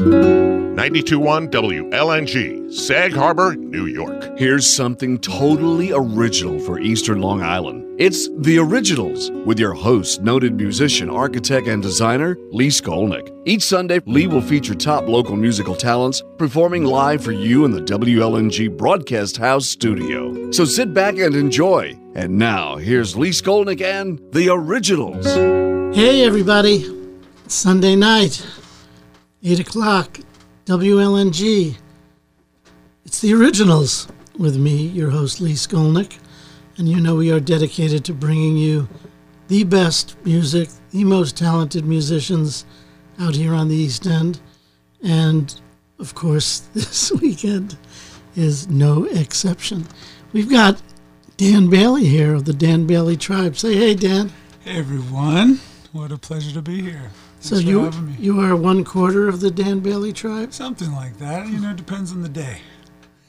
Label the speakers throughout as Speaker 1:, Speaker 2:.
Speaker 1: 921 WLNG, Sag Harbor, New York.
Speaker 2: Here's something totally original for Eastern Long Island. It's The Originals with your host, noted musician, architect, and designer, Lee Skolnick. Each Sunday, Lee will feature top local musical talents performing live for you in the WLNG Broadcast House studio. So sit back and enjoy. And now, here's Lee Skolnick and The Originals.
Speaker 3: Hey, everybody. Sunday night, 8 o'clock, WLNG. It's the originals with me, your host, Lee Skolnick. And you know we are dedicated to bringing you the best music, the most talented musicians out here on the East End. And of course, this weekend is no exception. We've got Dan Bailey here of the Dan Bailey Tribe. Say hey, Dan.
Speaker 4: Hey, everyone. What a pleasure to be here.
Speaker 3: So you you are one quarter of the Dan Bailey tribe.
Speaker 4: Something like that. You know, it depends on the day.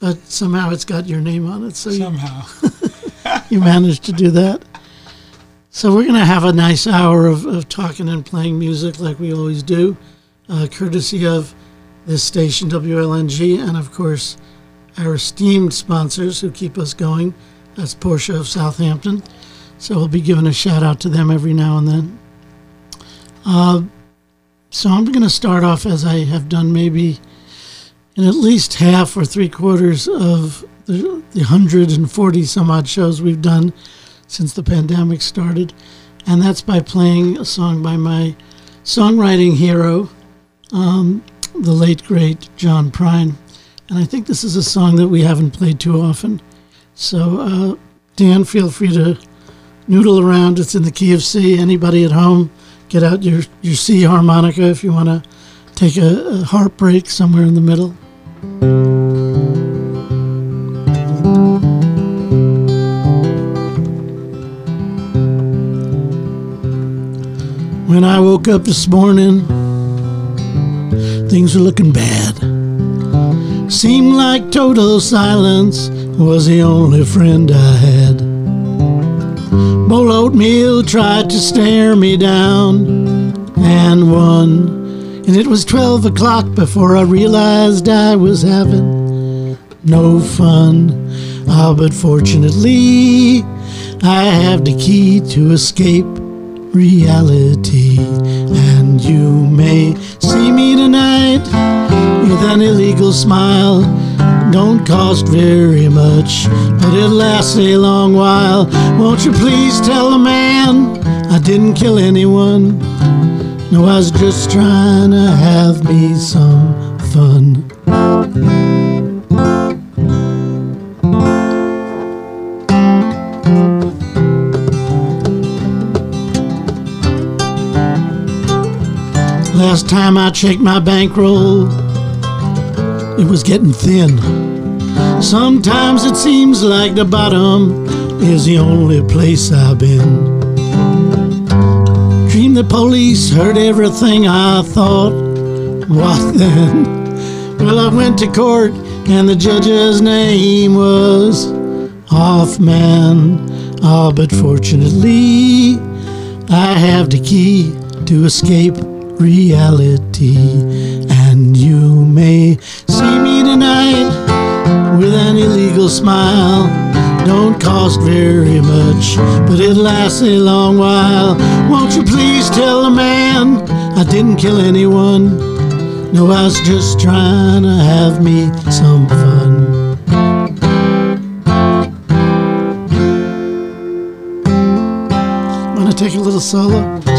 Speaker 3: But somehow it's got your name on it. So
Speaker 4: somehow
Speaker 3: you, you managed to do that. So we're gonna have a nice hour of, of talking and playing music like we always do, uh, courtesy of this station WLNG and of course our esteemed sponsors who keep us going. That's Porsche of Southampton. So we'll be giving a shout out to them every now and then. Uh, so I'm going to start off as I have done maybe in at least half or three quarters of the, the 140 some odd shows we've done since the pandemic started. And that's by playing a song by my songwriting hero, um, the late great John Prine. And I think this is a song that we haven't played too often. So, uh, Dan, feel free to noodle around. It's in the key of C. Anybody at home? Get out your, your C harmonica if you want to take a, a somewhere in the middle. When I woke up this morning, things were looking bad. Seemed like total silence was the only friend I had. Bowl oatmeal tried to stare me down and won. And it was 12 o'clock before I realized I was having no fun. Ah, but fortunately, I have the key to escape reality. And you may see me tonight with an illegal smile don't cost very much, but it lasts a long while. Won't you please tell the man I didn't kill anyone? No, I was just trying to have me some fun. Last time I checked my bankroll, it was getting thin. Sometimes it seems like the bottom is the only place I've been. Dream the police heard everything I thought. What then? Well, I went to court and the judge's name was Hoffman. Ah, oh, but fortunately, I have the key to escape reality. Smile. Don't cost very much, but it lasts a long while. Won't you please tell the man I didn't kill anyone? No, I was just trying to have me some fun. Want to take a little solo?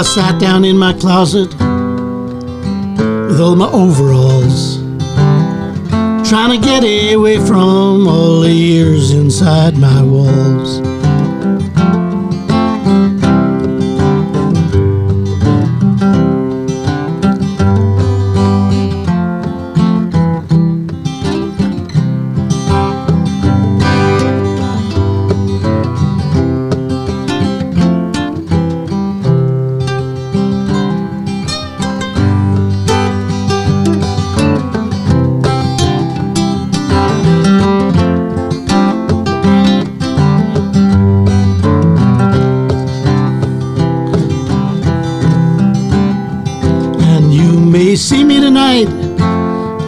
Speaker 3: I sat down in my closet with all my overalls, trying to get away from all the years inside my walls.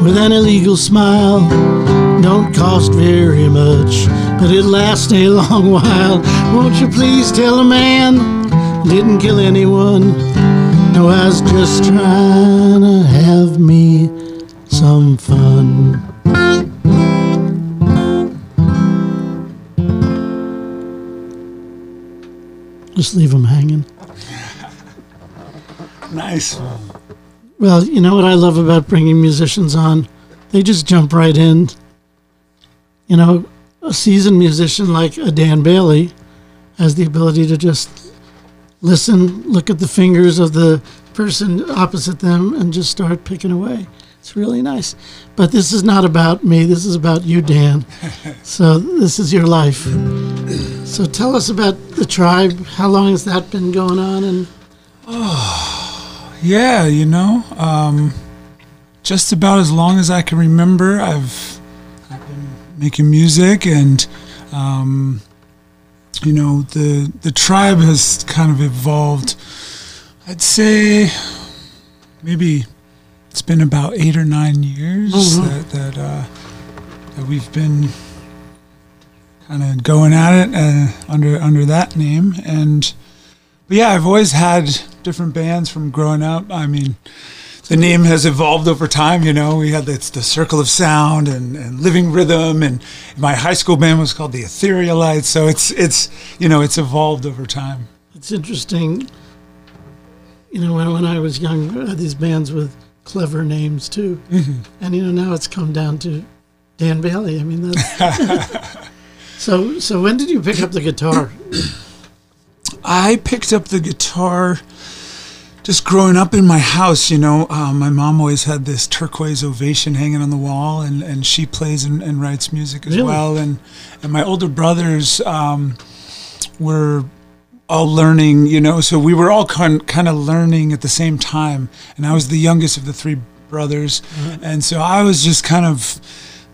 Speaker 3: With an illegal smile. Don't cost very much, but it lasts a long while. Won't you please tell a man didn't kill anyone? No, I was just trying to have me some fun. Just leave them hanging.
Speaker 4: Nice.
Speaker 3: Well, you know what I love about bringing musicians on? They just jump right in. You know, a seasoned musician like a Dan Bailey has the ability to just listen, look at the fingers of the person opposite them, and just start picking away. It's really nice. But this is not about me. This is about you, Dan. so this is your life. So tell us about the tribe. How long has that been going on? And oh.
Speaker 4: Yeah, you know, um, just about as long as I can remember, I've I've been making music, and um, you know, the the tribe has kind of evolved. I'd say maybe it's been about eight or nine years
Speaker 3: Mhm.
Speaker 4: that that, uh, that we've been kind of going at it uh, under under that name, and but yeah, I've always had different bands from growing up. I mean, the name has evolved over time. You know, we had the, the Circle of Sound and, and Living Rhythm, and my high school band was called the Etherealites. So it's it's you know it's evolved over time.
Speaker 3: It's interesting. You know, when, when I was young, I had these bands with clever names too. Mm-hmm. And, you know, now it's come down to Dan Bailey. I mean, that's. so, so when did you pick up the guitar?
Speaker 4: I picked up the guitar just growing up in my house. You know, um, my mom always had this turquoise ovation hanging on the wall, and, and she plays and, and writes music as
Speaker 3: Really?
Speaker 4: well. And and my older brothers um, were all learning. You know, so we were all kind kind of learning at the same time. And I was the youngest of the three brothers, and so I was just kind of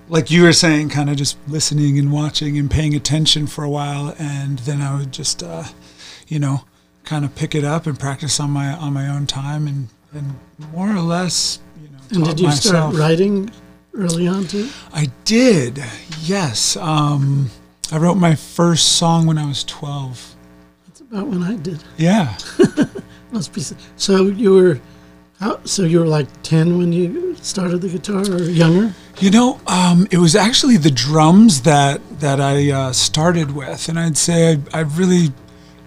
Speaker 4: like you were saying, kind of just listening and watching and paying attention for a while, and then I would just, uh, you know, kind of pick it up and practice on my on my own time, and and more or less, you know,
Speaker 3: And did you
Speaker 4: myself.
Speaker 3: start writing early on too?
Speaker 4: I did, yes. Um, I wrote my first song when I was twelve.
Speaker 3: That's about when I did.
Speaker 4: Yeah,
Speaker 3: Must be. So you were, how, so you were like ten when you started the guitar, or younger?
Speaker 4: You know, um, it was actually the drums that that I uh, started with, and I'd say I, I really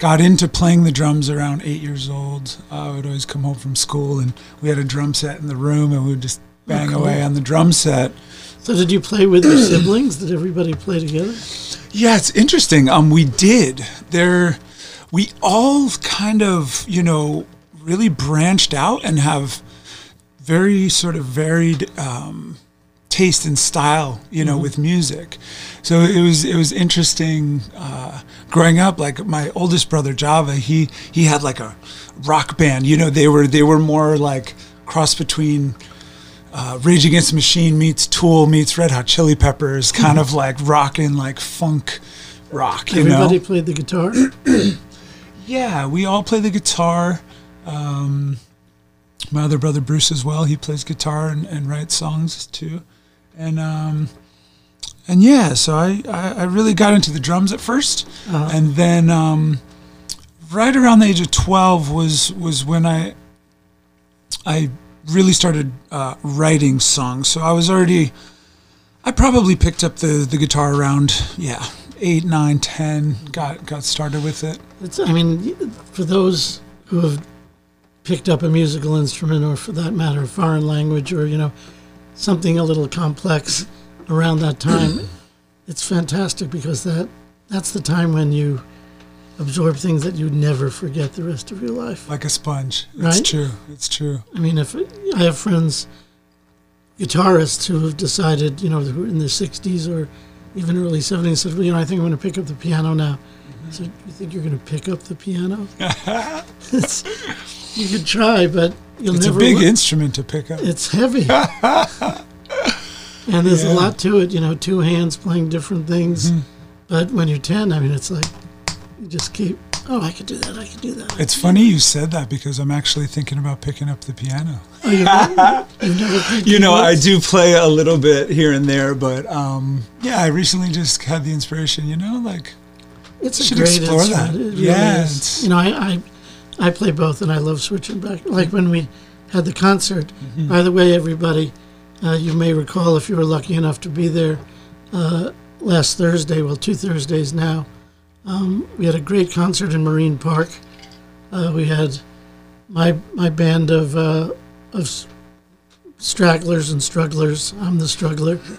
Speaker 4: got into playing the drums around eight years old. Uh, I would always come home from school, and we had a drum set in the room, and we would just bang
Speaker 3: cool.
Speaker 4: away on the drum set.
Speaker 3: So did you play with your siblings? Did everybody play together?
Speaker 4: Yeah, it's interesting. Um, we did. There, we all kind of, you know, really branched out and have very sort of varied um, taste and style, you know, with music. So it was it was interesting uh, growing up. Like my oldest brother Java, he he had like a rock band. You know, they were they were more like cross between uh, Rage Against the Machine meets Tool meets Red Hot Chili Peppers, kind of like rocking like funk rock, you
Speaker 3: Everybody
Speaker 4: know.
Speaker 3: played the guitar.
Speaker 4: Yeah, we all play the guitar. Um, my other brother Bruce as well. He plays guitar and, and writes songs too, and um, and yeah. So I, I I really got into the drums at 1st
Speaker 3: Uh-huh.
Speaker 4: and then um, right around the age of twelve was was when I I really started uh, writing songs. So I was already I probably picked up the the guitar around yeah eight nine ten. Got got started with it.
Speaker 3: It's, I mean, for those who have picked up a musical instrument, or for that matter, a foreign language, or you know, something a little complex around that time, it's fantastic because that that's the time when you absorb things that you'd never forget the rest of your life.
Speaker 4: like a sponge.
Speaker 3: Right?
Speaker 4: It's true. It's true.
Speaker 3: I mean, if I have friends, guitarists who have decided, you know, who in their 60s or even early 70s, said, well, you know, I think I'm going to pick up the piano now. Mm-hmm. So you think you're going to pick up the piano? you could try, but you'll
Speaker 4: It's a big
Speaker 3: le-
Speaker 4: instrument to pick up.
Speaker 3: it's heavy. and there's a lot to it, you know, two hands playing different things.
Speaker 4: Mm-hmm.
Speaker 3: But when you're 10, I mean, it's like you just keep Oh, I could do that. I could do that.
Speaker 4: It's funny you said that because I'm actually thinking about picking up the piano.
Speaker 3: Oh, you've never, you've never played
Speaker 4: You know, I do play a little bit here and there, but um, yeah, I recently just had the inspiration. You know, like
Speaker 3: It's a
Speaker 4: should
Speaker 3: great
Speaker 4: explore that.
Speaker 3: instrument. It really
Speaker 4: Yeah,
Speaker 3: You know, I, I I play both, and I love switching back. Like when we had the concert.
Speaker 4: Mm-hmm.
Speaker 3: By the way, everybody, uh, you may recall if you were lucky enough to be there uh, last Thursday. Well, two Thursdays now. Um, we had a great concert in Marine Park. Uh, we had my my band of uh, of stragglers and strugglers. I'm the struggler.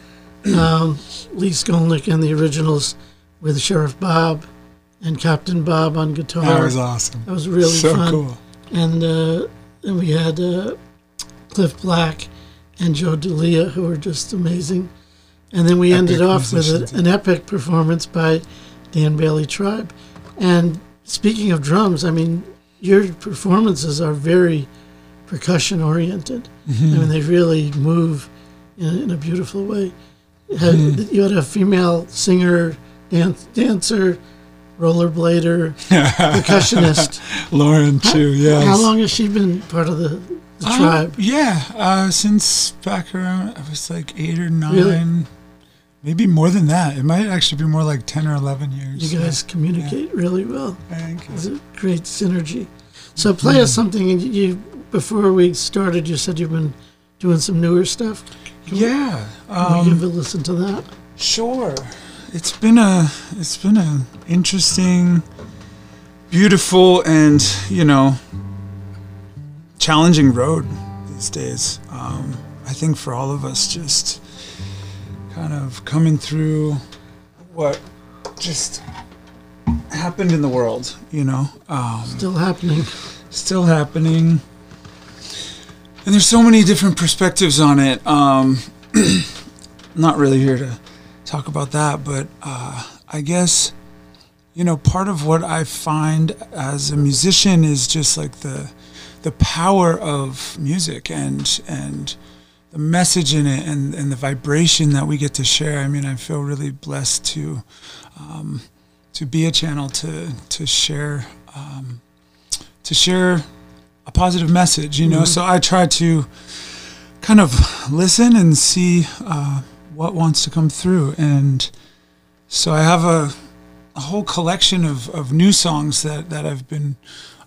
Speaker 3: Um, Lee Skolnick and the originals with Sheriff Bob and Captain Bob on guitar.
Speaker 4: that was awesome.
Speaker 3: That was really
Speaker 4: so
Speaker 3: fun.
Speaker 4: cool.
Speaker 3: And uh, then we had uh, Cliff Black and Joe Delia, who were just amazing. And then we ended off with a, an epic performance by Dan Bailey Tribe. And speaking of drums, I mean, your performances are very percussion oriented.
Speaker 4: Mm-hmm.
Speaker 3: I mean, they really move in, in a beautiful way. Had,
Speaker 4: Mm-hmm.
Speaker 3: You had a female singer, dance, dancer, rollerblader, percussionist.
Speaker 4: Lauren too. Yes.
Speaker 3: How long has she been part of the, the
Speaker 4: Uh,
Speaker 3: tribe?
Speaker 4: yeah, uh, since back around, I was like eight or nine,
Speaker 3: Really?
Speaker 4: maybe more than that. It might actually be more like ten or eleven years.
Speaker 3: You guys communicate really well.
Speaker 4: Thank you.
Speaker 3: It's a great synergy. So play us something. And you before we started, you said you've been doing some newer stuff.
Speaker 4: Yeah.
Speaker 3: Can we
Speaker 4: Um,
Speaker 3: give a listen to that?
Speaker 4: Sure. It's been a it's been a interesting, beautiful, and you know, challenging road these days. Um, I think for all of us, just kind of coming through what just happened in the world. You know, um,
Speaker 3: Still happening.
Speaker 4: still happening. And there's so many different perspectives on it. Um, not really here to talk about that, but uh, I guess you know part of what I find as a musician is just like the the power of music and and the message in it and, and the vibration that we get to share. I mean, I feel really blessed to um, to be a channel to to share um, to share a positive message. You know, so I try to kind of listen and see uh, what wants to come through, and so I have a a whole collection of, of new songs that, that I've been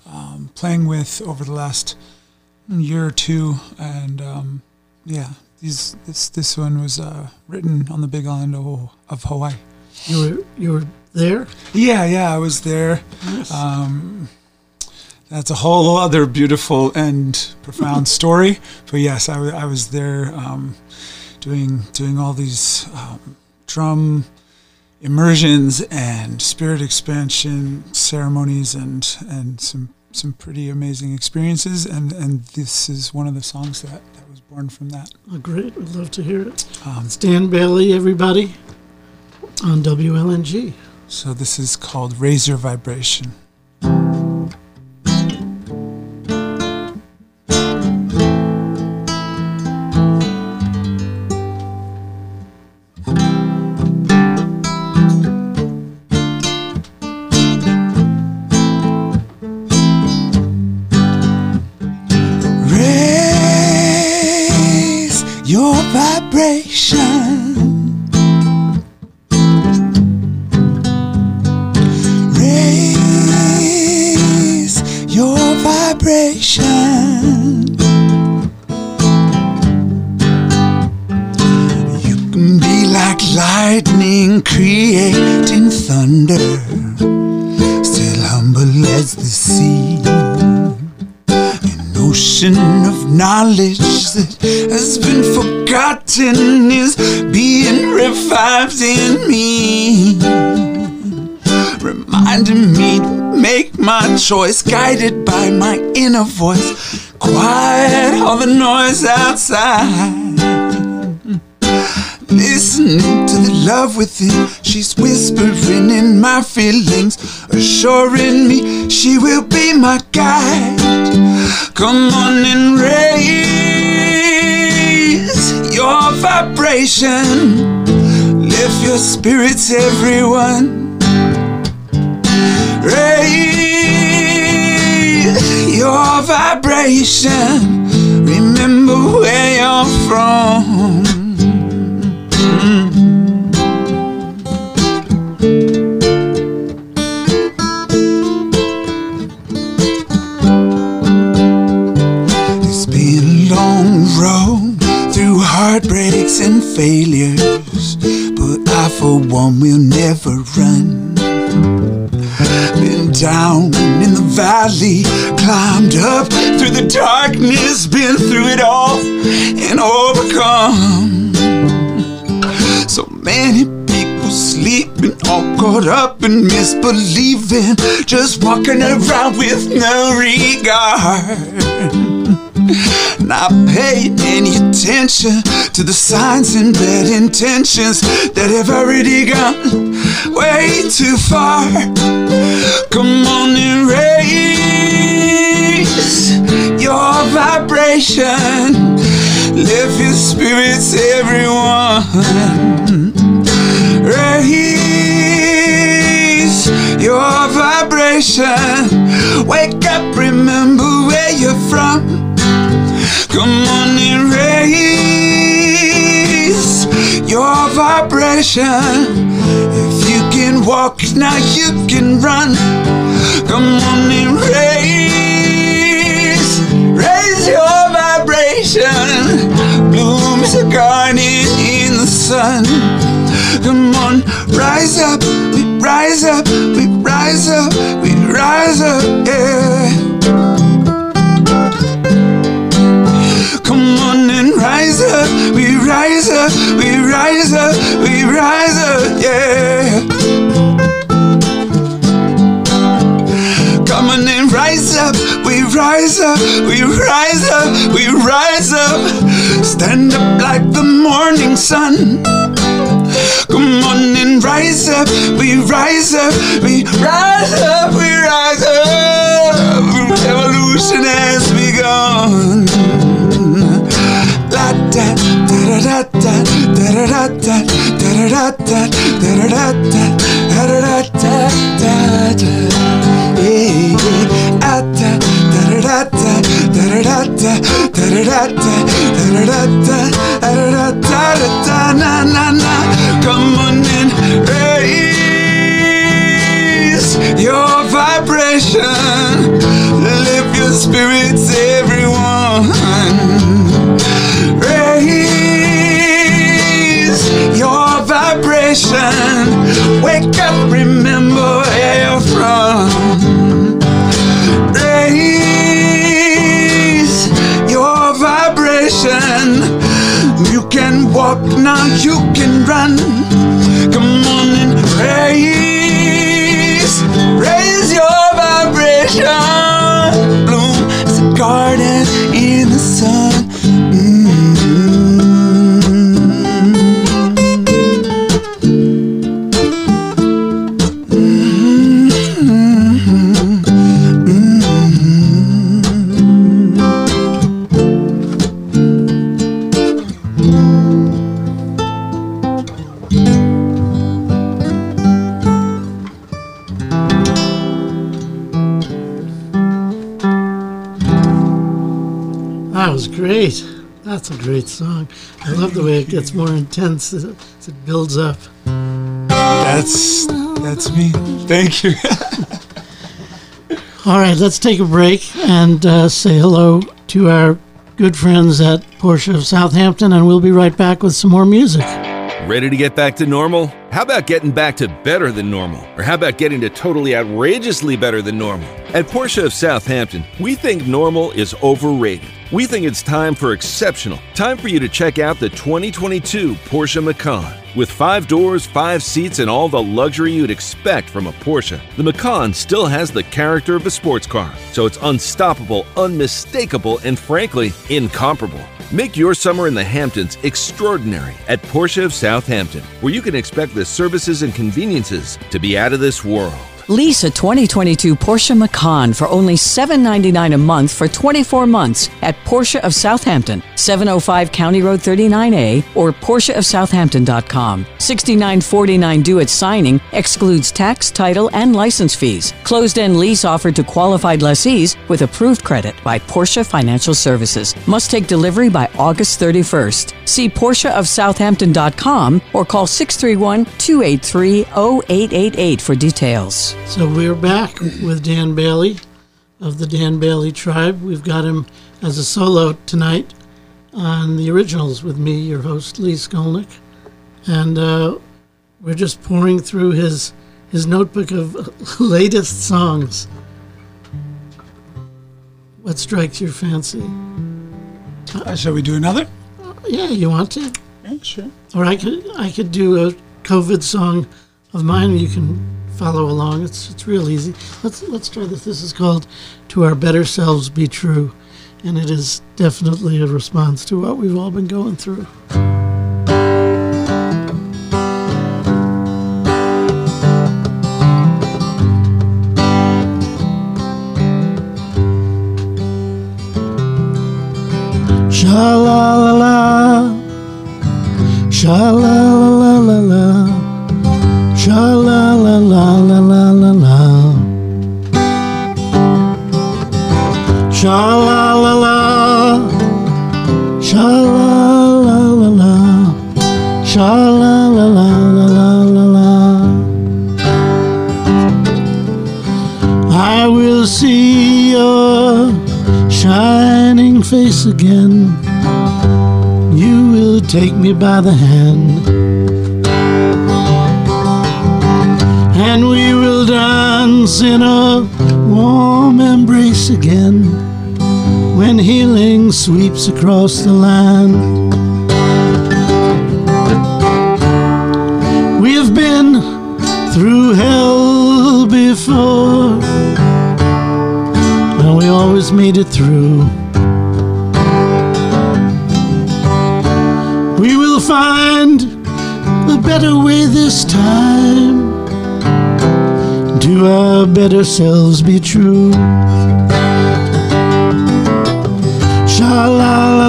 Speaker 4: um, playing with over the last year or two, and um, yeah, these this this one was uh, written on the Big Island of, of Hawaii.
Speaker 3: You were you were there.
Speaker 4: Yeah, yeah, I was there.
Speaker 3: Yes.
Speaker 4: Um, that's a whole other beautiful and profound story. But yes, I, I was there um, doing doing all these um, drum immersions and spirit expansion ceremonies and and some some pretty amazing experiences. And and this is one of the songs that that was born from that.
Speaker 3: Oh, great. We'd love to hear it.
Speaker 4: Um,
Speaker 3: Dan Bailey, everybody, on WLNG.
Speaker 4: so this is called Your Vibration. Choice, guided by my inner voice. Quiet all the noise outside. Listening to the love within, she's whispering in my feelings, assuring me she will be my guide. Come on and raise your vibration. Lift your spirits, everyone. Raise vibration. Remember where you're from. It's been a long road through heartbreaks and failures, but I, for one, will never run. Been down in the valley, climbed up through the darkness, been through it all and overcome. So many people sleeping, all caught up in misbelieving, just walking around with no regard. Not paying any attention to the signs and bad intentions that have already gone way too far. Come on and raise your vibration. Lift your spirits, everyone. Raise your vibration. Wake up, remember where you're from. Come on and raise your vibration. If you can walk, now you can run. Come on and raise, raise your vibration. Blooms a garden in the sun. Come on, rise up, we rise up, we rise up, we rise up, yeah. Rise up, we rise up, yeah. Come on and rise up, we rise up, we rise up, we rise up. Stand up like the morning sun. Come on and rise up, we rise up, we rise up, we rise up. Revolution has begun. La da da da da Come on and raise your vibration. Lift your spirits, vibration. Wake up, remember where you're from. Raise your vibration. You can walk now, you can run. Come on and raise, raise your vibration.
Speaker 3: Song. I love the way it gets more intense as it, as it builds up.
Speaker 4: That's that's me. Thank you.
Speaker 3: All right, let's take a break and uh, say hello to our good friends at Porsche of Southampton, and we'll be right back with some more music.
Speaker 5: Ready to get back to normal? How about getting back to better than normal? Or how about getting to totally outrageously better than normal? At Porsche of Southampton, we think normal is overrated. We think it's time for exceptional. Time for you to check out the 2022 Porsche Macan. With five doors, five seats, and all the luxury you'd expect from a Porsche, the Macan still has the character of a sports car. So it's unstoppable, unmistakable, and frankly, incomparable. Make your summer in the Hamptons extraordinary at Porsche of Southampton, where you can expect the services and conveniences to be out of this world.
Speaker 6: Lease a 2022 Porsche Macan for only 799 a month for 24 months at Porsche of Southampton, 705 County Road 39A or PorscheofSouthampton.com. $69.49 due at signing excludes tax, title, and license fees. Closed end lease offered to qualified lessees with approved credit by Porsche Financial Services. Must take delivery by August 31st. See PorscheofSouthampton.com or call 631 283 0888 for details.
Speaker 3: So we're back with Dan Bailey of the Dan Bailey Tribe. We've got him as a solo tonight on the originals with me, your host Lee Skolnick, and uh, we're just pouring through his his notebook of latest songs. What strikes your fancy?
Speaker 4: Uh, shall we do another?
Speaker 3: Yeah, you want to?
Speaker 4: Yeah, sure.
Speaker 3: Or I could I could do a COVID song of mine. You can follow along. It's it's real easy. Let's let's try this. This is called "To Our Better Selves Be True," and it is definitely a response to what we've all been going through. Sha la la la, sha la again. You will take me by the hand. And we will dance in a warm embrace again when healing sweeps across the land. We have been through hell before, and we always made it through. We will find a better way this time. To our better selves be true. Sha la la,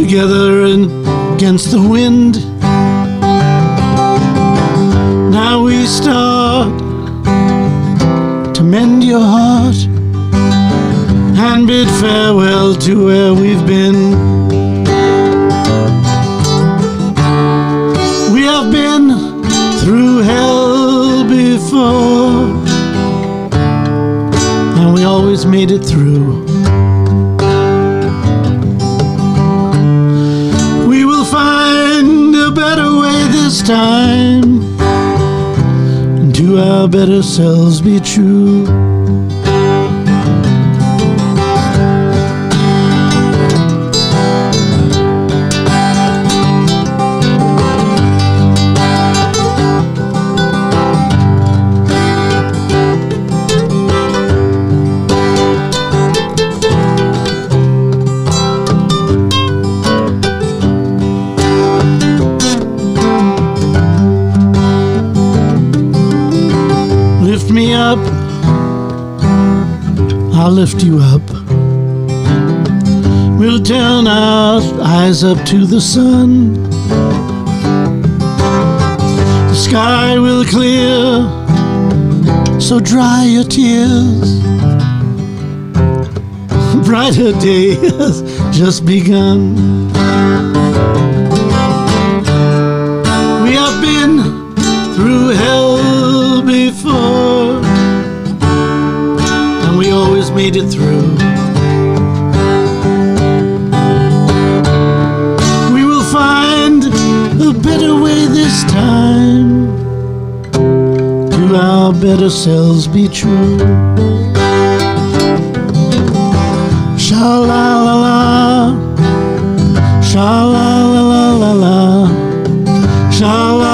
Speaker 3: together and against the wind. Now we start to mend your heart and bid farewell to where we've been. We have been through hell before, and we always made it through. Better selves be true. Lift me up, I'll lift you up. We'll turn our eyes up to the sun. The sky will clear, so dry your tears. Brighter day has just begun. We have been through hell made it through. We will find a better way this time. To la, better cells be true. Sha la la la, sha la la la la la, sha la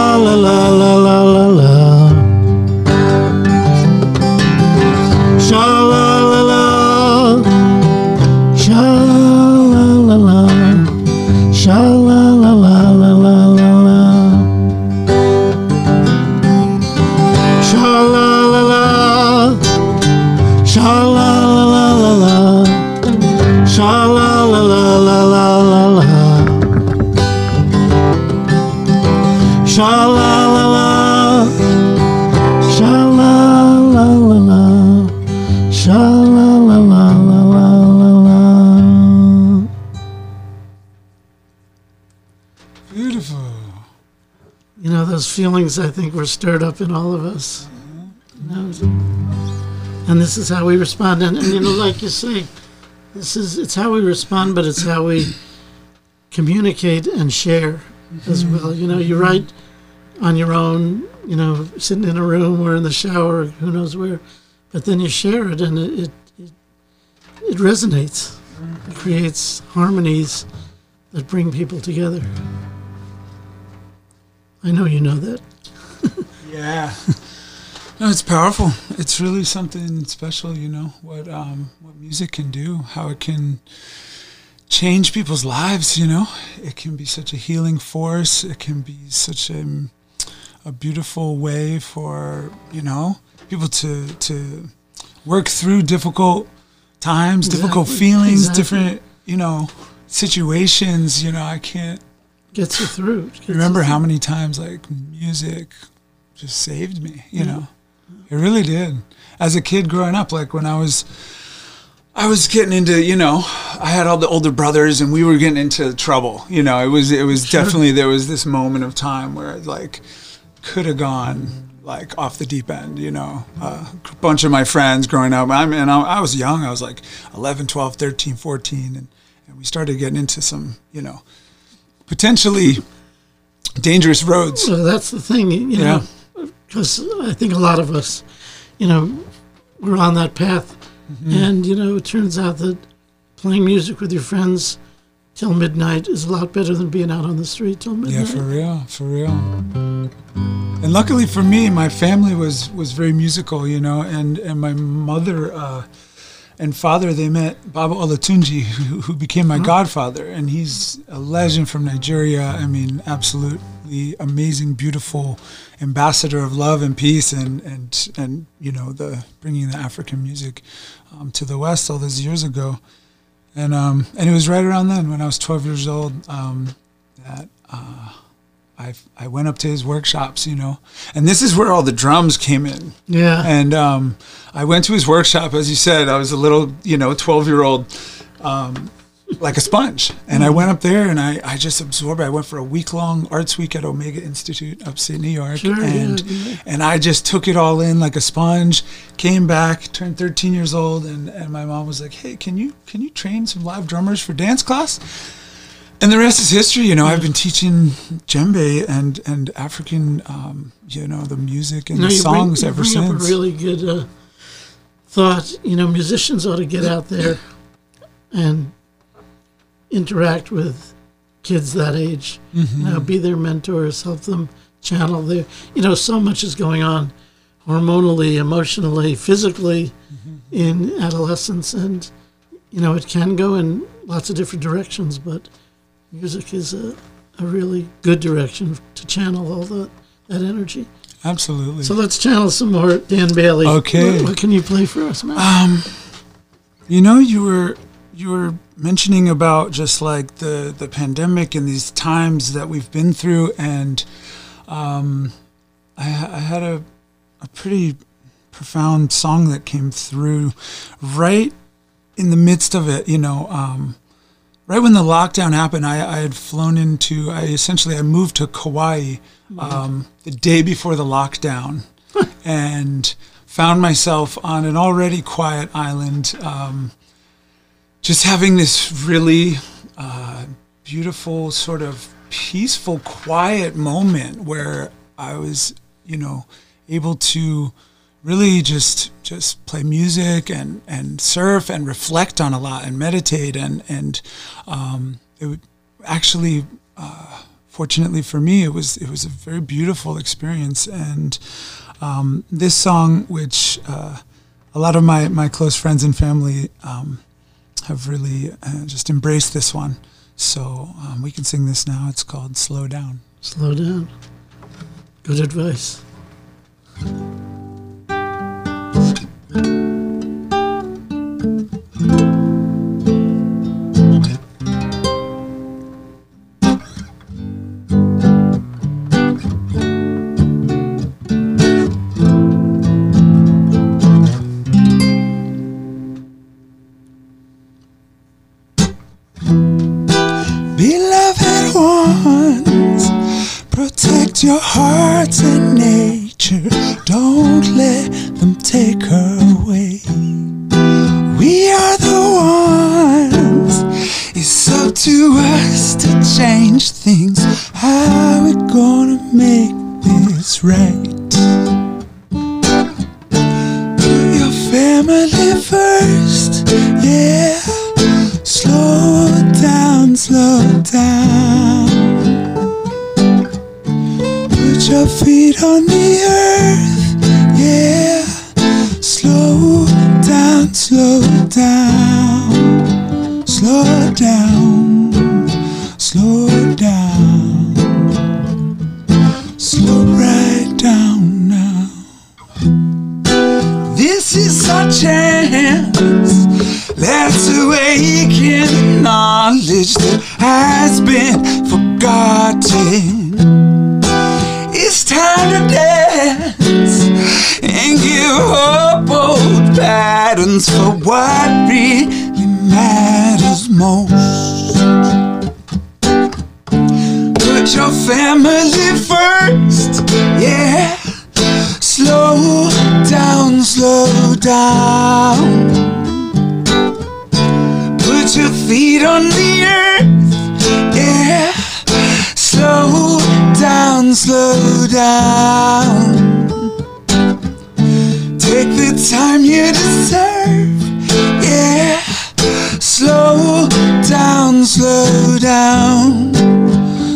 Speaker 3: think were stirred up in all of us. And this is how we respond. And, and you know, like you say, this is it's how we respond, but it's how we communicate and share as mm-hmm. well. You know, you write on your own, you know, sitting in a room or in the shower, who knows where, but then you share it and it it, it, it resonates. It creates harmonies that bring people together. I know you know that.
Speaker 4: Yeah. no, it's powerful. It's really something special, you know, what um, what music can do, how it can change people's lives, you know. It can be such a healing force. It can be such a, a beautiful way for, you know, people to to work through difficult times, difficult feelings,
Speaker 3: exactly.
Speaker 4: different, you know, situations, you know, I can't
Speaker 3: Gets you through. Gets you
Speaker 4: remember how many times like music just saved me you know? It really did. As a kid growing up like when i was i was getting into you know i had all the older brothers and we were getting into trouble you know? It was it was definitely there was this moment of time where it like could have gone like off the deep end you know? A bunch of my friends growing up i mean I, I was young i was like 11 12 13 14 and, and we started getting into some you know potentially dangerous roads.
Speaker 3: So that's the thing, you know, because I think a lot of us, you know, we're on that path.
Speaker 4: Mm-hmm.
Speaker 3: And, you know, it turns out that playing music with your friends till midnight is a lot better than being out on the street till midnight.
Speaker 4: Yeah, for real, for real. And luckily for me, my family was was very musical, you know, and and my mother uh, and father they met Baba Olatunji, who, who became my godfather, and he's a legend from Nigeria. I mean, absolutely amazing, beautiful ambassador of love and peace, and and and you know the bringing the African music um, to the West all those years ago. And um, and it was right around then when I was 12 years old um, that uh, I I went up to his workshops, you know, and this is where all the drums came in.
Speaker 3: Yeah.
Speaker 4: And um, I went to his workshop, as you said. I was a little, you know, 12 year old, um, like a sponge. And I went up there and I, I just absorbed. I went for a week long arts week at Omega Institute, upstate New York,
Speaker 3: Sure, yeah,
Speaker 4: and
Speaker 3: yeah.
Speaker 4: and I just took it all in like a sponge. Came back, turned 13 years old, and, and my mom was like, "Hey, can you can you train some live drummers for dance class?" And the rest is history. You know, I've been teaching djembe and and African, um, you know, the music and
Speaker 3: You know,
Speaker 4: the
Speaker 3: you bring-
Speaker 4: songs ever since.
Speaker 3: Really good uh, thought. You know, musicians ought to get out there and interact with kids that age.
Speaker 4: Mm-hmm.
Speaker 3: You know, be their mentors, help them channel their. You know, so much is going on hormonally, emotionally, physically
Speaker 4: Mm-hmm.
Speaker 3: in adolescence, and you know, it can go in lots of different directions. But music is a, a really good direction to channel all that that energy.
Speaker 4: Absolutely.
Speaker 3: So let's channel some more Dan Bailey.
Speaker 4: Okay.
Speaker 3: What, what can you play for us, man?
Speaker 4: You know, you were you were mentioning about just like the the pandemic and these times that we've been through, and um, I, I had a a pretty profound song that came through right in the midst of it. You know, um, right when the lockdown happened, I, I had flown into. I essentially I moved to Kauai um, the day before the lockdown, and found myself on an already quiet island, um, just having this really uh, beautiful, sort of peaceful, quiet moment where I was, you know, able to really just just play music and and surf and reflect on a lot and meditate and and um, it would actually uh, fortunately for me it was it was a very beautiful experience and um, this song which uh, a lot of my my close friends and family um, have really uh, just embraced this one so um, we can sing this now it's called slow down
Speaker 3: Slow down. Good advice.
Speaker 4: Beloved ones, protect your hearts knowledge that has been forgotten. It's time to dance and give up old patterns for what really matters most. Put your family first, yeah. Slow down, slow down. Put your feet on the earth, yeah. Slow down, slow down. Take the time you deserve, yeah. Slow down, slow down.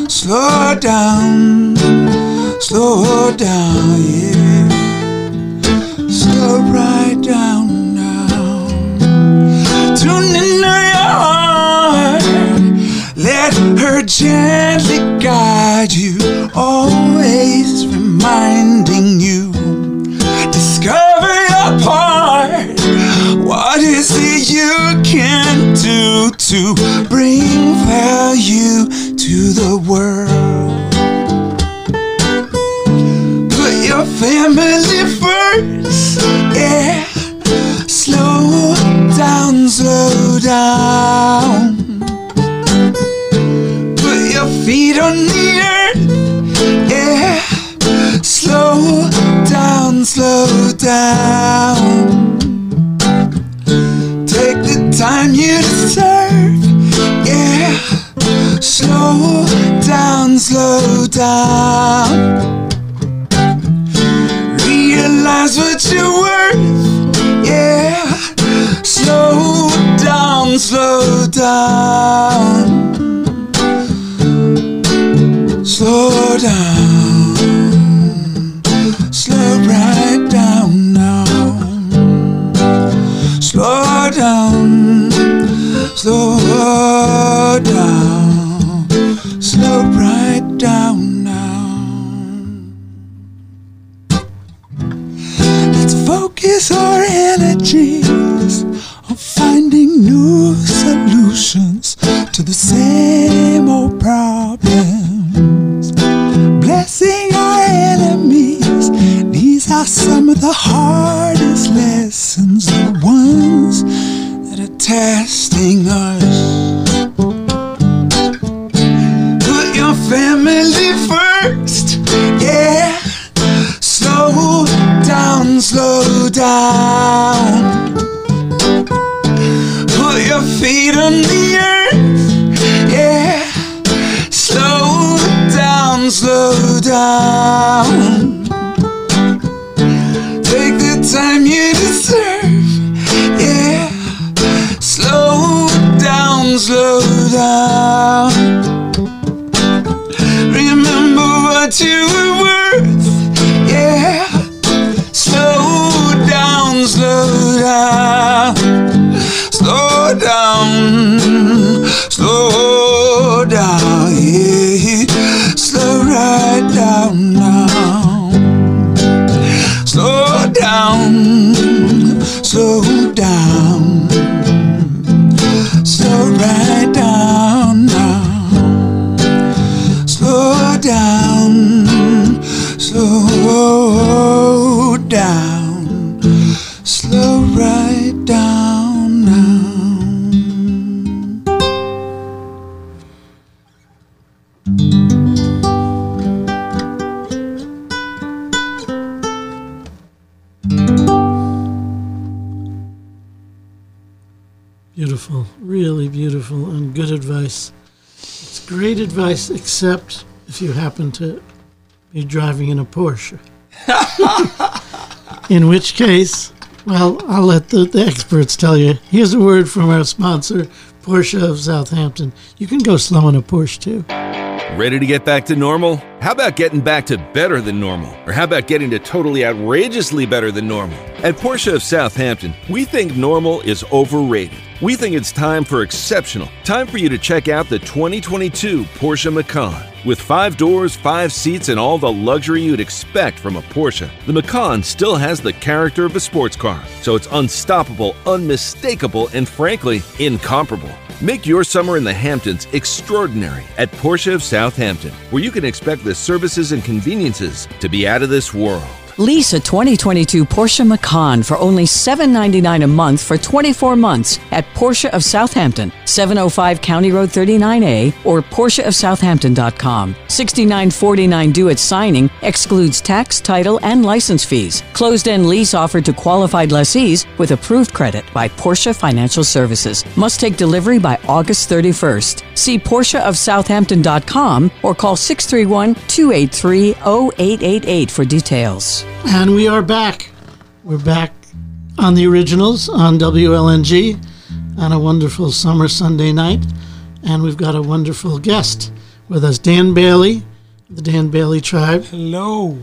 Speaker 4: Slow down, slow down, yeah. Slow right down now. Tune into her gently guide you, always reminding you. Discover your part. What is it you can do to bring value to the world? Put your family first, yeah. Slow down, slow down. Feet the earth, yeah. Slow down, slow down. Take the time you deserve, yeah. Slow down, slow down. Realize what you're worth, yeah. Slow down, slow down. Slow right down now. Slow down. Slow down. Slow right down now. Let's focus our energies on finding new solutions to the same the hardest lessons, are the ones that are testing us. Put your family first, yeah. Slow down, slow down. Put your feet on the earth, yeah. Slow down, slow down.
Speaker 7: Slow down. Remember what you were
Speaker 3: advice, except if you happen to be driving in a Porsche. in which case, well, I'll let the, the experts tell you. Here's a word from our sponsor, Porsche of Southampton. You can go slow in a Porsche too.
Speaker 5: Ready to get back to normal? How about getting back to better than normal? Or how about getting to totally outrageously better than normal? At Porsche of Southampton, we think normal is overrated. We think it's time for exceptional. Time for you to check out the 2022 Porsche Macan. With five doors, five seats, and all the luxury you'd expect from a Porsche, the Macan still has the character of a sports car. So it's unstoppable, unmistakable, and frankly, incomparable. Make your summer in the Hamptons extraordinary at Porsche of Southampton, where you can expect the services and conveniences to be out of this world.
Speaker 6: Lease a 2022 Porsche Macan for only 799 a month for 24 months at Porsche of Southampton, 705 County Road 39A or PorscheofSouthampton.com. $69.49 due at signing excludes tax, title, and license fees. Closed end lease offered to qualified lessees with approved credit by Porsche Financial Services. Must take delivery by August 31st. See PorscheofSouthampton.com or call 631 283 0888 for details.
Speaker 3: And we are back. We're back on the originals on WLNG on a wonderful summer Sunday night. And we've got a wonderful guest with us. Dan Bailey, the Dan Bailey Tribe,
Speaker 4: Hello.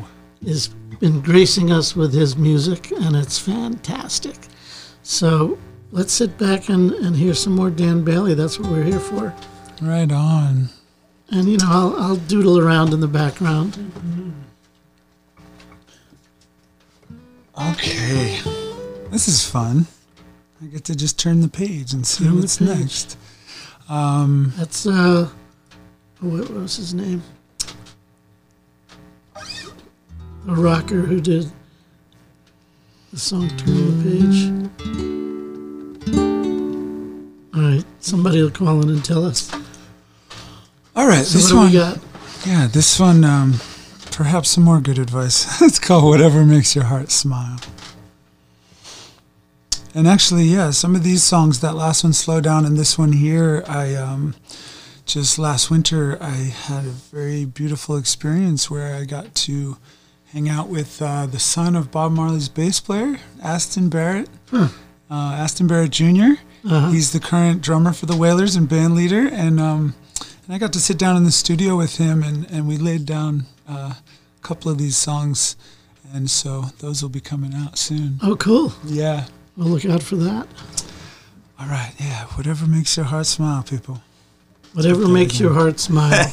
Speaker 3: has been gracing us with his music, and it's fantastic. So let's sit back and, and hear some more Dan Bailey. That's what we're here for.
Speaker 4: Right on.
Speaker 3: And, you know, I'll, I'll doodle around in the background. Mm-hmm.
Speaker 4: Okay. This is fun. I get to just turn the page and see
Speaker 3: Turn
Speaker 4: what's next.
Speaker 3: That's, uh, what was his name? The rocker who did the song Turn the Page. All right, somebody will call in and tell us.
Speaker 4: All right,
Speaker 3: So
Speaker 4: this one.
Speaker 3: do we got?
Speaker 4: Yeah, this one. Um, perhaps some more good advice. it's called "Whatever Makes Your Heart Smile." And actually, yeah, some of these songs. That last one, "Slow Down," and this one here, I um, just last winter I had a very beautiful experience where I got to hang out with uh, the son of Bob Marley's bass player, Aston Barrett. Uh, Aston Barrett Jr. He's the current drummer for the Wailers and band leader, and um, and I got to sit down in the studio with him, and, and we laid down a couple of these songs, and so those will be coming out soon.
Speaker 3: Oh, cool.
Speaker 4: Yeah.
Speaker 3: We'll look out for that.
Speaker 4: All right. Yeah. Whatever makes your heart smile, people.
Speaker 3: Whatever makes your heart smile.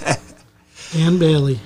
Speaker 3: Dan Bailey.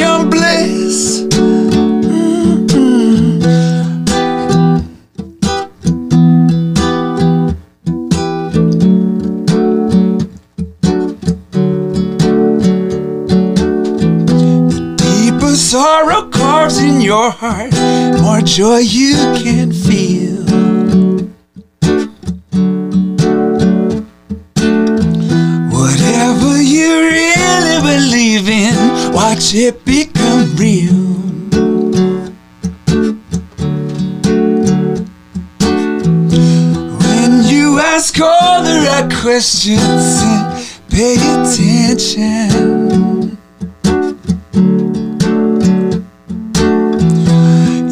Speaker 4: can bless. The deeper sorrow carves in your heart, more joy you can feel. Whatever you really believe in, watch it questions and pay attention.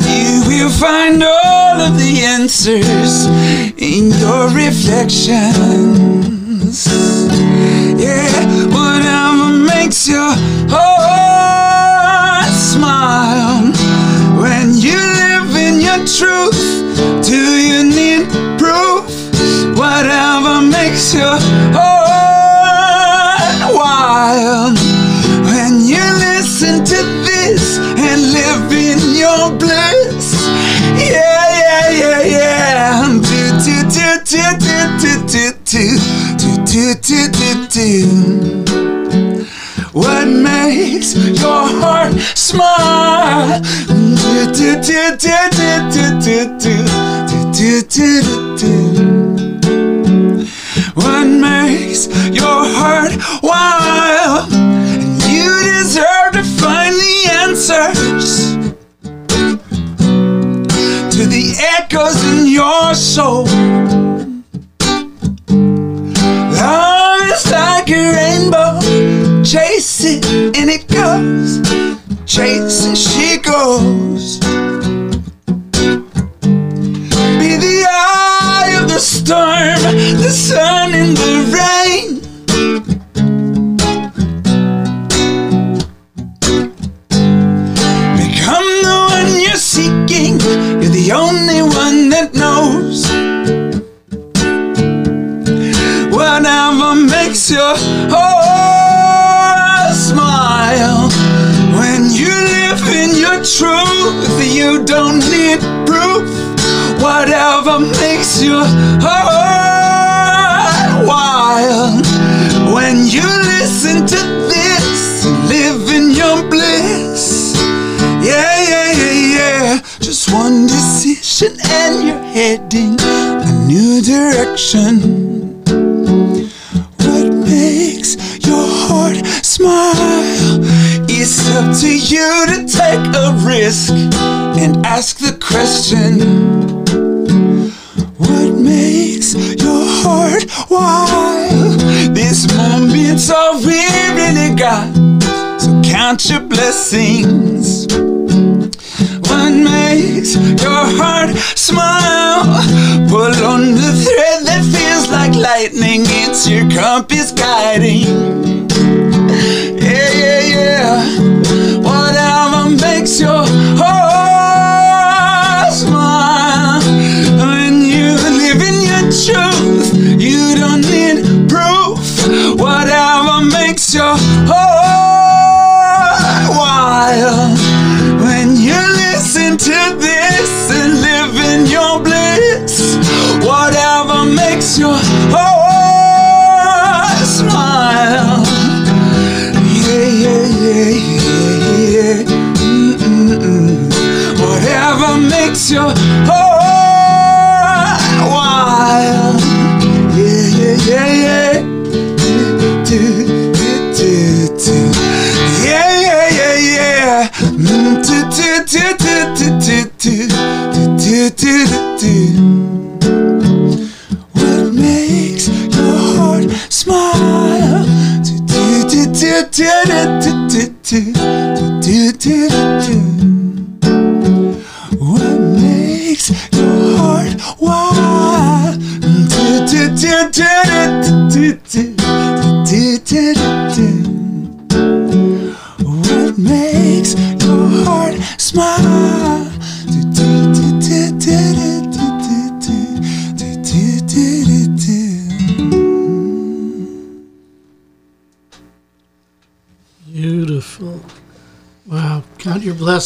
Speaker 4: You will find all of the answers in your
Speaker 3: reflection.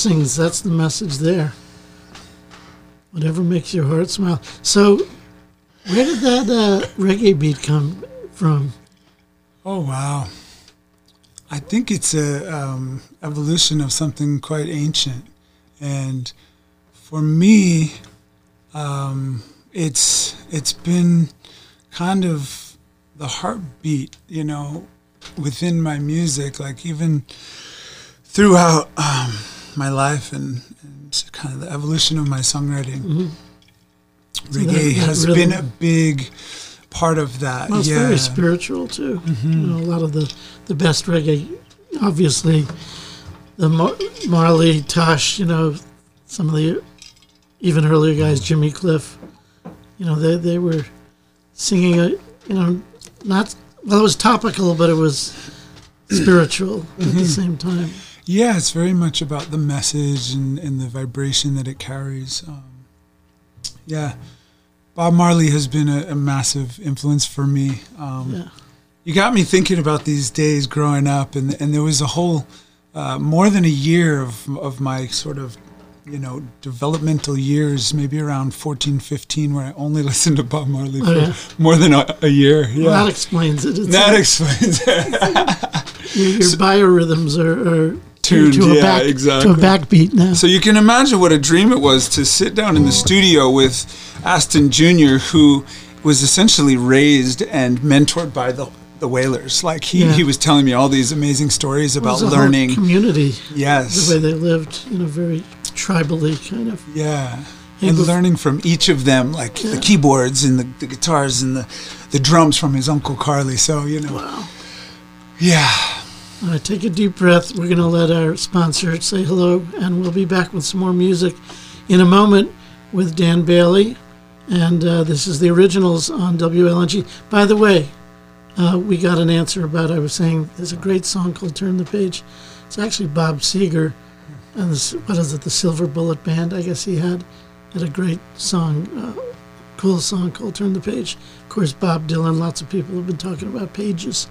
Speaker 3: Blessings. That's the message there. Whatever makes your heart smile. So, where did that uh, reggae beat come from?
Speaker 4: Oh wow! I think it's a um, evolution of something quite ancient, and for me, um, it's it's been kind of the heartbeat, you know, within my music. Like even throughout um, my life and, and kind of the evolution of my songwriting, reggae
Speaker 3: that- that
Speaker 4: has
Speaker 3: rhythm-
Speaker 4: been a big part of that.
Speaker 3: Well, it's
Speaker 4: yeah. Mm-hmm.
Speaker 3: very spiritual too. You know, a lot of the the best reggae, obviously, the Mar- Marley, Tosh. You know, some of the even earlier guys, Jimmy Cliff. You know, they they were singing a you know not well it was topical, but it was spiritual at
Speaker 4: Mm-hmm.
Speaker 3: the same time.
Speaker 4: Yeah, it's very much about the message and, and the vibration that it carries. Um, yeah, Bob Marley has been a, a massive influence for me. Um,
Speaker 3: Yeah.
Speaker 4: You got me thinking about these days growing up, and and there was a whole uh, more than a year of of my sort of you know developmental years, maybe around 14, 15, where I only listened to Bob Marley for
Speaker 3: Oh, yeah.
Speaker 4: more than a, a year. Yeah,
Speaker 3: Well, that explains it. It's
Speaker 4: that
Speaker 3: like
Speaker 4: explains it.
Speaker 3: your, your biorhythms are, are
Speaker 4: Tuned,
Speaker 3: to a
Speaker 4: yeah,
Speaker 3: back to a backbeat now.
Speaker 4: So you can imagine what a dream it was to sit down in the studio with Aston Jr., who was essentially raised and mentored by the the Wailers. Like he,
Speaker 3: Yeah.
Speaker 4: he was telling me all these amazing stories
Speaker 3: It
Speaker 4: about
Speaker 3: was a whole
Speaker 4: learning.
Speaker 3: community.
Speaker 4: Yes.
Speaker 3: the way they lived, in a very tribally kind of.
Speaker 4: Yeah. And learning from each of them, like the keyboards and the, the guitars and the, the drums from his uncle Carly. So, you know.
Speaker 3: Wow.
Speaker 4: Yeah.
Speaker 3: Right, take a deep breath. We're going to let our sponsor say hello, and we'll be back with some more music in a moment with Dan Bailey. And uh, this is the originals on WLNG. By the way, uh, we got an answer about, I was saying, there's a great song called Turn the Page. It's actually Bob Seger, and this, what is it, the Silver Bullet Band, I guess he had, had a great song, uh, cool song called Turn the Page. Of course, Bob Dylan, lots of people have been talking about pages.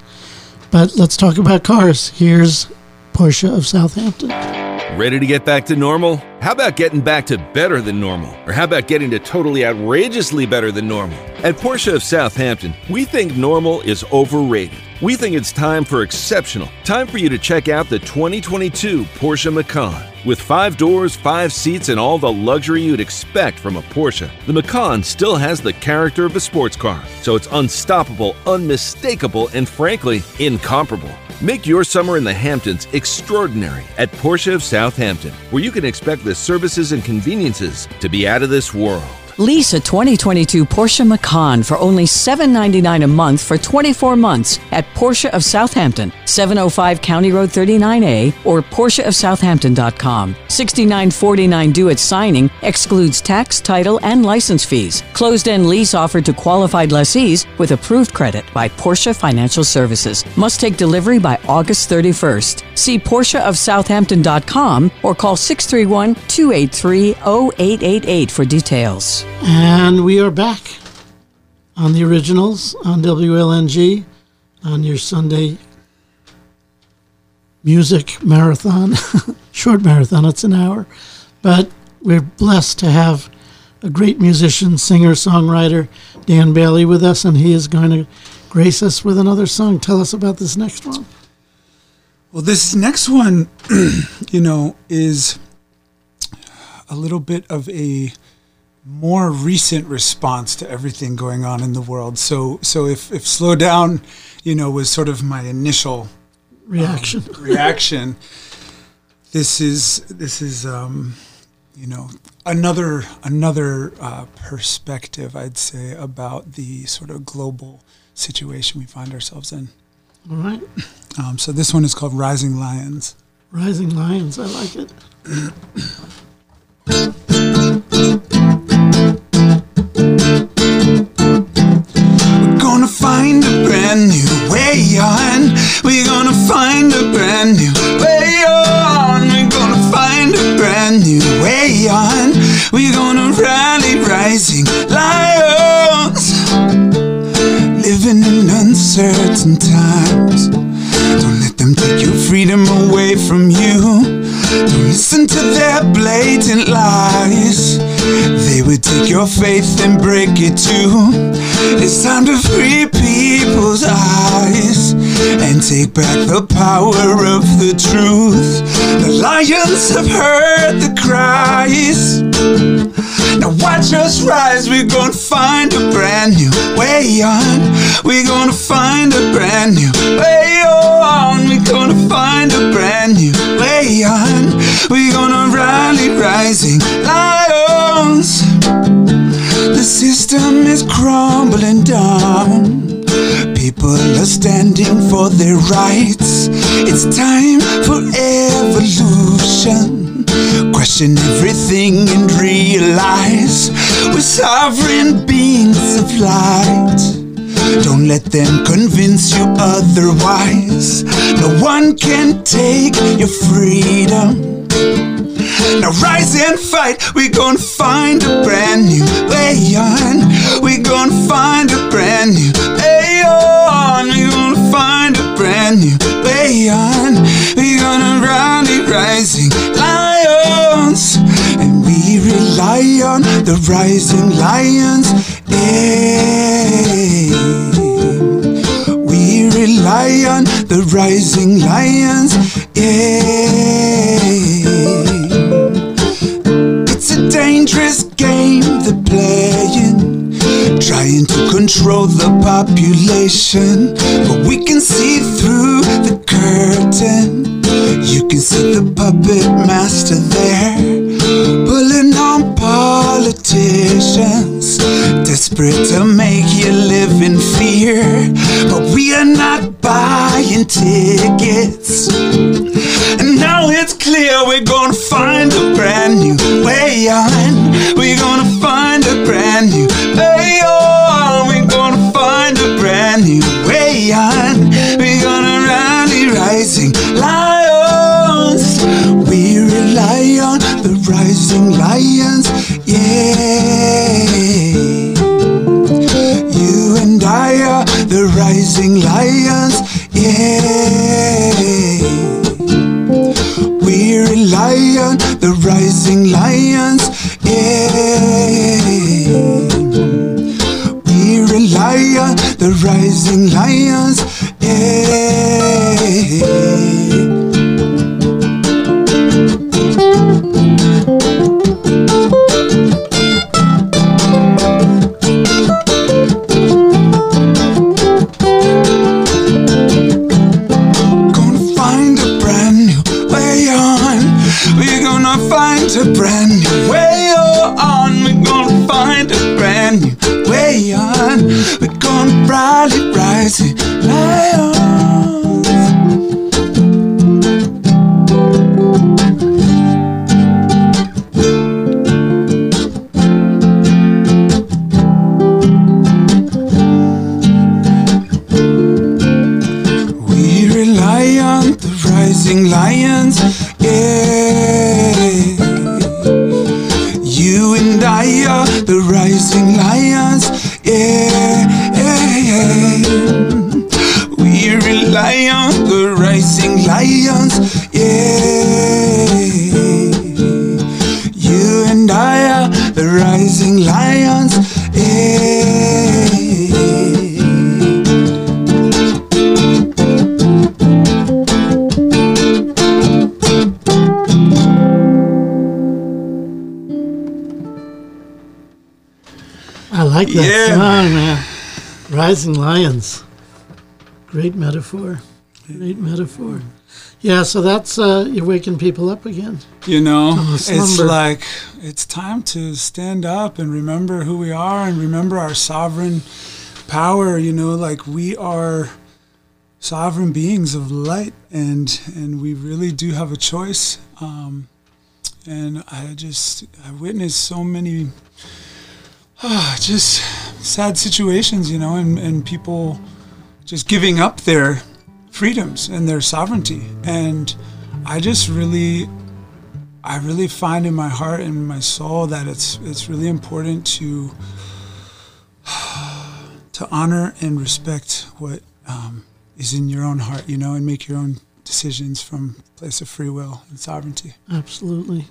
Speaker 3: But let's talk about cars. Here's Porsche of Southampton.
Speaker 5: Ready to get back to normal? How about getting back to better than normal? Or how about getting to totally outrageously better than normal? At Porsche of Southampton, we think normal is overrated. We think it's time for exceptional. Time for you to check out the 2022 Porsche Macan. With five doors, five seats, and all the luxury you'd expect from a Porsche, the Macan still has the character of a sports car, so it's unstoppable, unmistakable, and frankly, incomparable. Make your summer in the Hamptons extraordinary at Porsche of Southampton, where you can expect the services and conveniences to be out of this world.
Speaker 6: Lease a 2022 Porsche Macan for only 799 a month for 24 months at Porsche of Southampton, 705 County Road 39A or PorscheofSouthampton.com. $69.49 due at signing excludes tax, title, and license fees. Closed end lease offered to qualified lessees with approved credit by Porsche Financial Services. Must take delivery by August 31st. See PorscheofSouthampton.com or call 631 283 0888 for details.
Speaker 3: And we are back on the originals on WLNG on your Sunday music marathon. Short marathon, it's an hour. But we're blessed to have a great musician, singer, songwriter, Dan Bailey, with us, and he is going to grace us with another song. Tell us about this next one.
Speaker 4: Well, this next one, you know, is a little bit of a more recent response to everything going on in the world. So, so if, if slow down, you know, was sort of my initial
Speaker 3: Reaction.
Speaker 4: reaction, this is this is um, you know another another uh, perspective, I'd say, about the sort of global situation we find ourselves in.
Speaker 3: All right.
Speaker 8: Um, so this one is called Rising Lions.
Speaker 3: Rising Lions, I like it.
Speaker 4: freedom away from you. Don't listen to their blatant lies. They would take your faith and break it too. It's time to free people's eyes and take back the power of the truth. The lions have heard the cries. Now watch us rise, we're gonna find a brand new way on. We're gonna find a brand new way on. We're gonna find a brand new way on. We're gonna rally rising lions. The system is crumbling down. People are standing for their rights. It's time for evolution. Question everything and realize we're sovereign beings of light. Don't let them convince you otherwise. No one can take your freedom. Now rise and fight, we're gonna find a brand new way on. We're gonna find a brand new way on. We're gonna find a brand new way on. We're gonna rally rising lions. And we rely on the rising lions. Yeah. We rely on the rising lions. Yeah. Control the population. But we can see through the curtain. You can see the puppet master there, pulling on politicians, desperate to rising lions. Lions.
Speaker 3: Great metaphor. Great metaphor. Yeah, so that's uh, you're waking people up again.
Speaker 8: You know, it's like it's time to stand up and remember who we are and remember our sovereign power. You know, like we are
Speaker 4: sovereign beings of light, and and we really do have a choice. Um, and I just I witnessed so many ah, just sad situations, you know, and, and people just giving up their freedoms and their sovereignty. And I just really I really find in my heart and my soul that it's it's really important to to honor and respect what um, is in your own heart, you know, and make your own decisions from place of free will and sovereignty.
Speaker 3: Absolutely.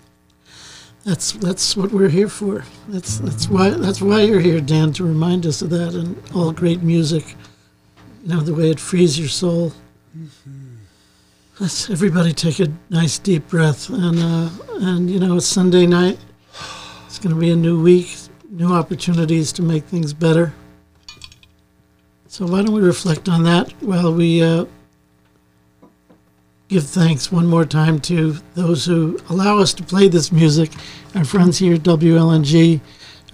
Speaker 3: That's that's what we're here for. That's that's why that's why you're here, Dan, to remind us of that and all great music. You know the way it frees your soul. Let's everybody take a nice deep breath and uh, and you know it's Sunday night. It's going to be a new week, new opportunities to make things better. So why don't we reflect on that while we uh, give thanks one more time to those who allow us to play this music, our friends here at WLNG,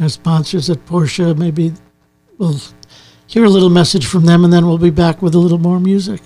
Speaker 3: our sponsors at Porsche. Maybe we'll hear a little message from them and then we'll be back with a little more music.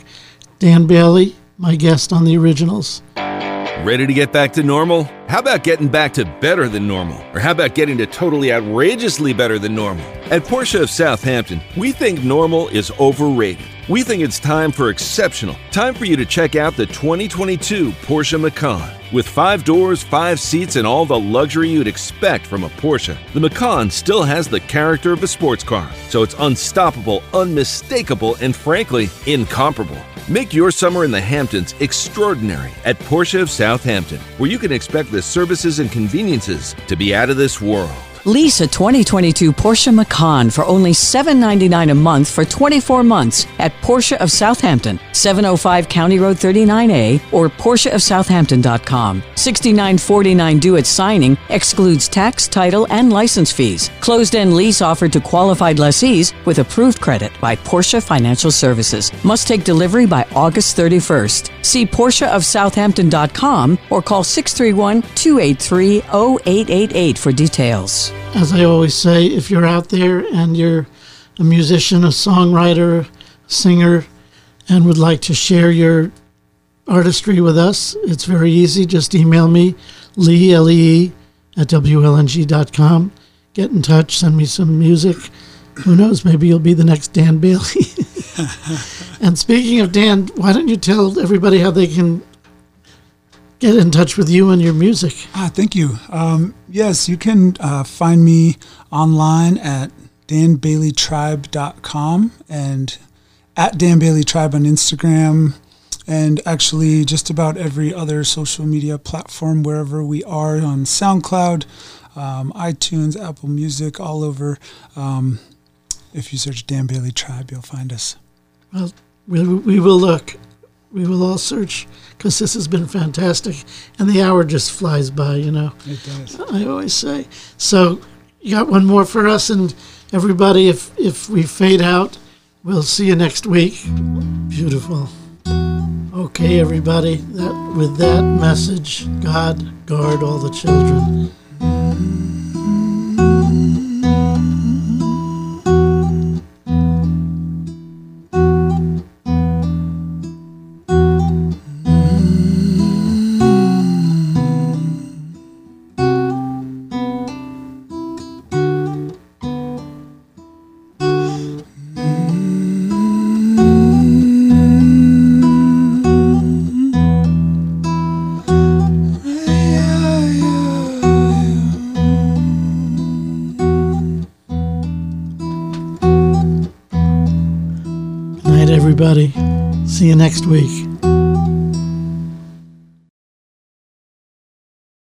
Speaker 3: Dan Bailey, my guest on the originals.
Speaker 5: Ready to get back to normal? How about getting back to better than normal? Or how about getting to totally outrageously better than normal? At Porsche of Southampton, we think normal is overrated. We think it's time for exceptional. Time for you to check out the 2022 Porsche Macan. With five doors, five seats, and all the luxury you'd expect from a Porsche, the Macan still has the character of a sports car. So it's unstoppable, unmistakable, and frankly, incomparable. Make your summer in the Hamptons extraordinary at Porsche of Southampton, where you can expect the services and conveniences to be out of this world.
Speaker 6: Lease a 2022 Porsche Macan for only 799 a month for 24 months at Porsche of Southampton, 705 County Road 39A or PorscheofSouthampton.com. $69.49 due at signing excludes tax, title, and license fees. Closed end lease offered to qualified lessees with approved credit by Porsche Financial Services. Must take delivery by August 31st. See PorscheofSouthampton.com or call 631 283 0888 for details.
Speaker 3: As I always say, if you're out there and you're a musician, a songwriter, singer, and would like to share your artistry with us, it's very easy. Just email me, Lee, L-E-E, at WLNG.com. Get in touch, send me some music. Who knows, maybe you'll be the next Dan Bailey. and speaking of Dan, why don't you tell everybody how they can get in touch with you and your music?
Speaker 4: Ah, thank you. Um, yes, you can uh, find me online at danbaileytribe.com and at Dan Bailey Tribe on Instagram and actually just about every other social media platform wherever we are on SoundCloud, um, iTunes, Apple Music, all over. Um, if you search Dan Bailey Tribe, you'll find us.
Speaker 3: Well, we, we will look. We will all search because this has been fantastic. And the hour just flies by, you know.
Speaker 4: It does.
Speaker 3: I always say. So you got one more for us, and everybody, if if we fade out, we'll see you next week. Beautiful. Okay, everybody. That with that message, God guard all the children. Next week.